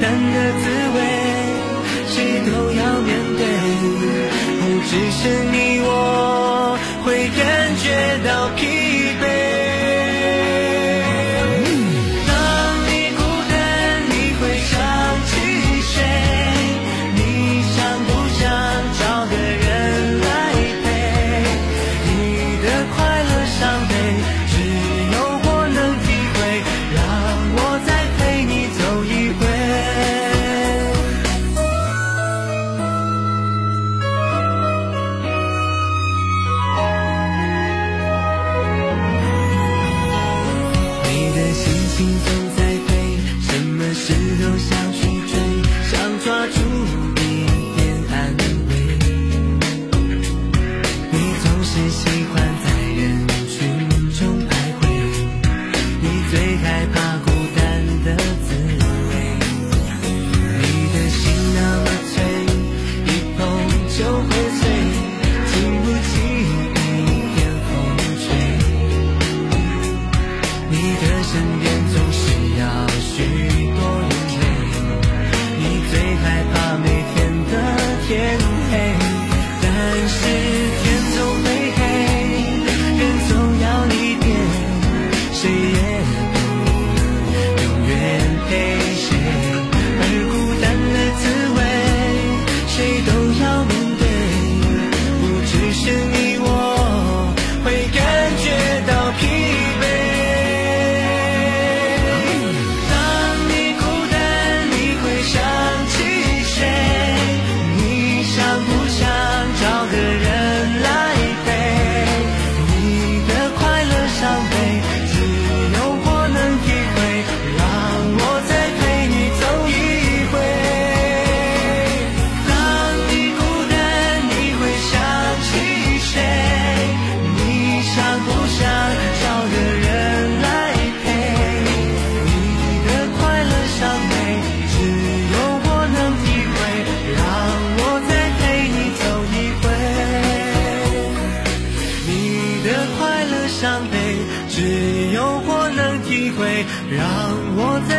单的滋味，谁都要面对。不只是你让我在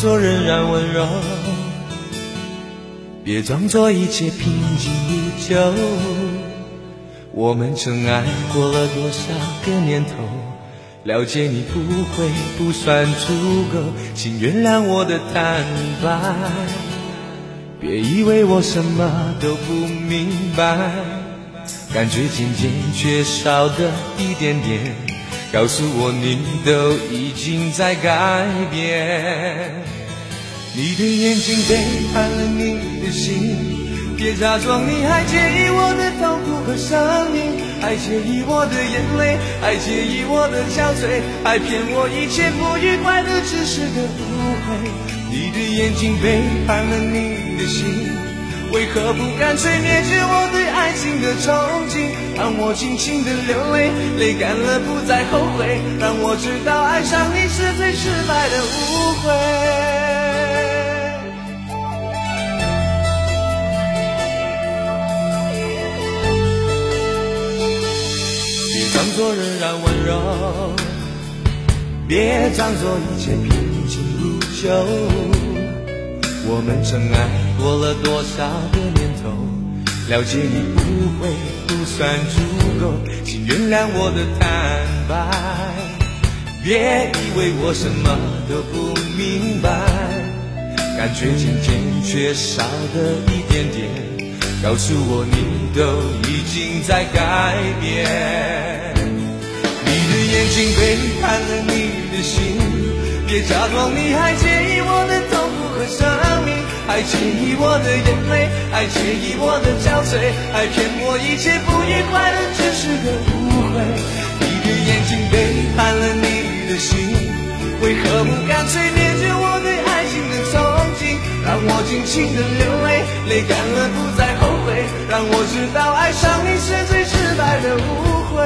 作仍然温柔，别装作一切平静依旧。我们曾爱过了多少个年头，了解你不会不算足够，请原谅我的坦白。别以为我什么都不明白，感觉渐渐缺少的一点点，告诉我你都已经在改变。你的眼睛背叛了你的心，别假装你还介意我的痛苦和生命，还介意我的眼泪，还介意我的憔悴，还骗我一切不愉快的只是个误会。你的眼睛背叛了你的心，为何不干脆灭绝我对爱情的憧憬？让我尽情的流泪，泪干了不再后悔，让我知道爱上你是最失败的误会。作仍然温柔，别装作一切平静如旧。我们曾爱过了多少个年头，了解你不会不算足够，请原谅我的坦白。别以为我什么都不明白，感觉渐渐缺少的一点点，告诉我你都已经在改变。眼睛背叛了你的心，别假装你还介意我的痛苦和生命，还介意我的眼泪，还介意我的憔悴，还骗我一切不愉快的只是个误会。你的眼睛背叛了你的心，为何不干脆灭绝我对爱情的憧憬？让我尽情的流泪，泪干了不再后悔，让我知道爱上你是最失败的误会。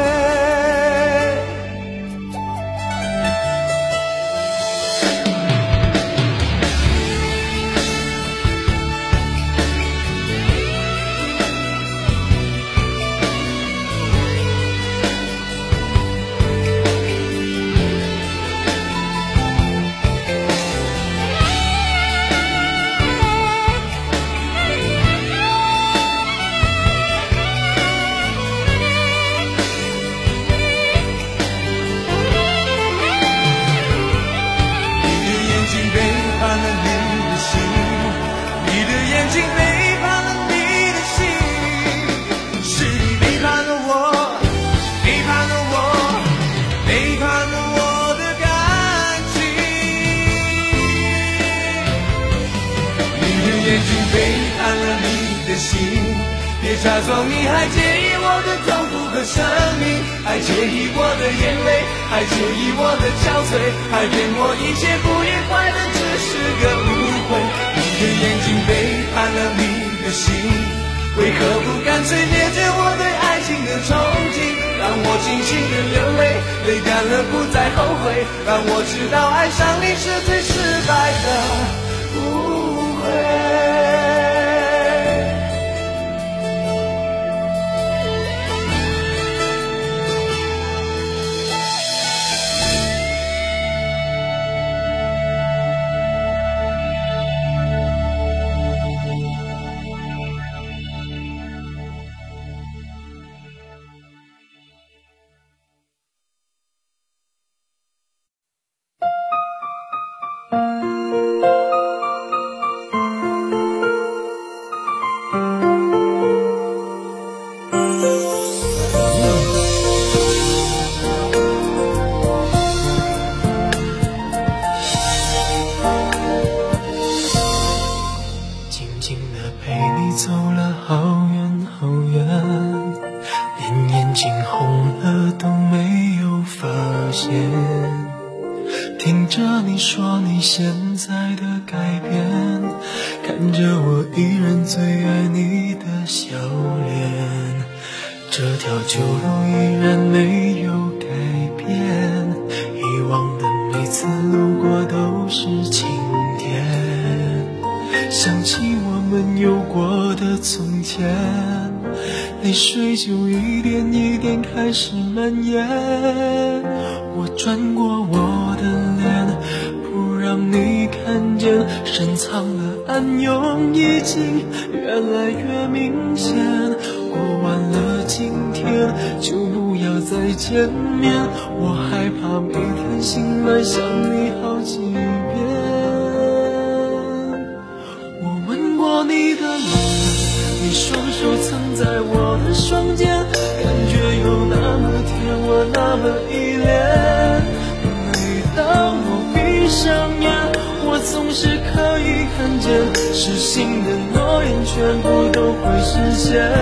背叛了你的心，别假装你还介意我的痛苦和生命，还介意我的眼泪，还介意我的憔悴，还骗我一切不愉快的只是个误会。你的眼睛背叛了你的心，为何不干脆灭绝我对爱情的憧憬？让我尽情的流泪，泪干了不再后悔，让我知道爱上你是最失败的误会。静听着你说你现在的改变，看着我依然最爱你的笑脸，这条旧路依然没有改变，以往的每次路过都是晴天。想起我们有过的从前，泪水就一点一点开始蔓延。我转过我的脸，不让你看见，深藏的暗涌已经越来越明显。过完了今天，就不要再见面，我害怕每天醒来想你好几遍。我吻过你的脸，你双手全部都会实现。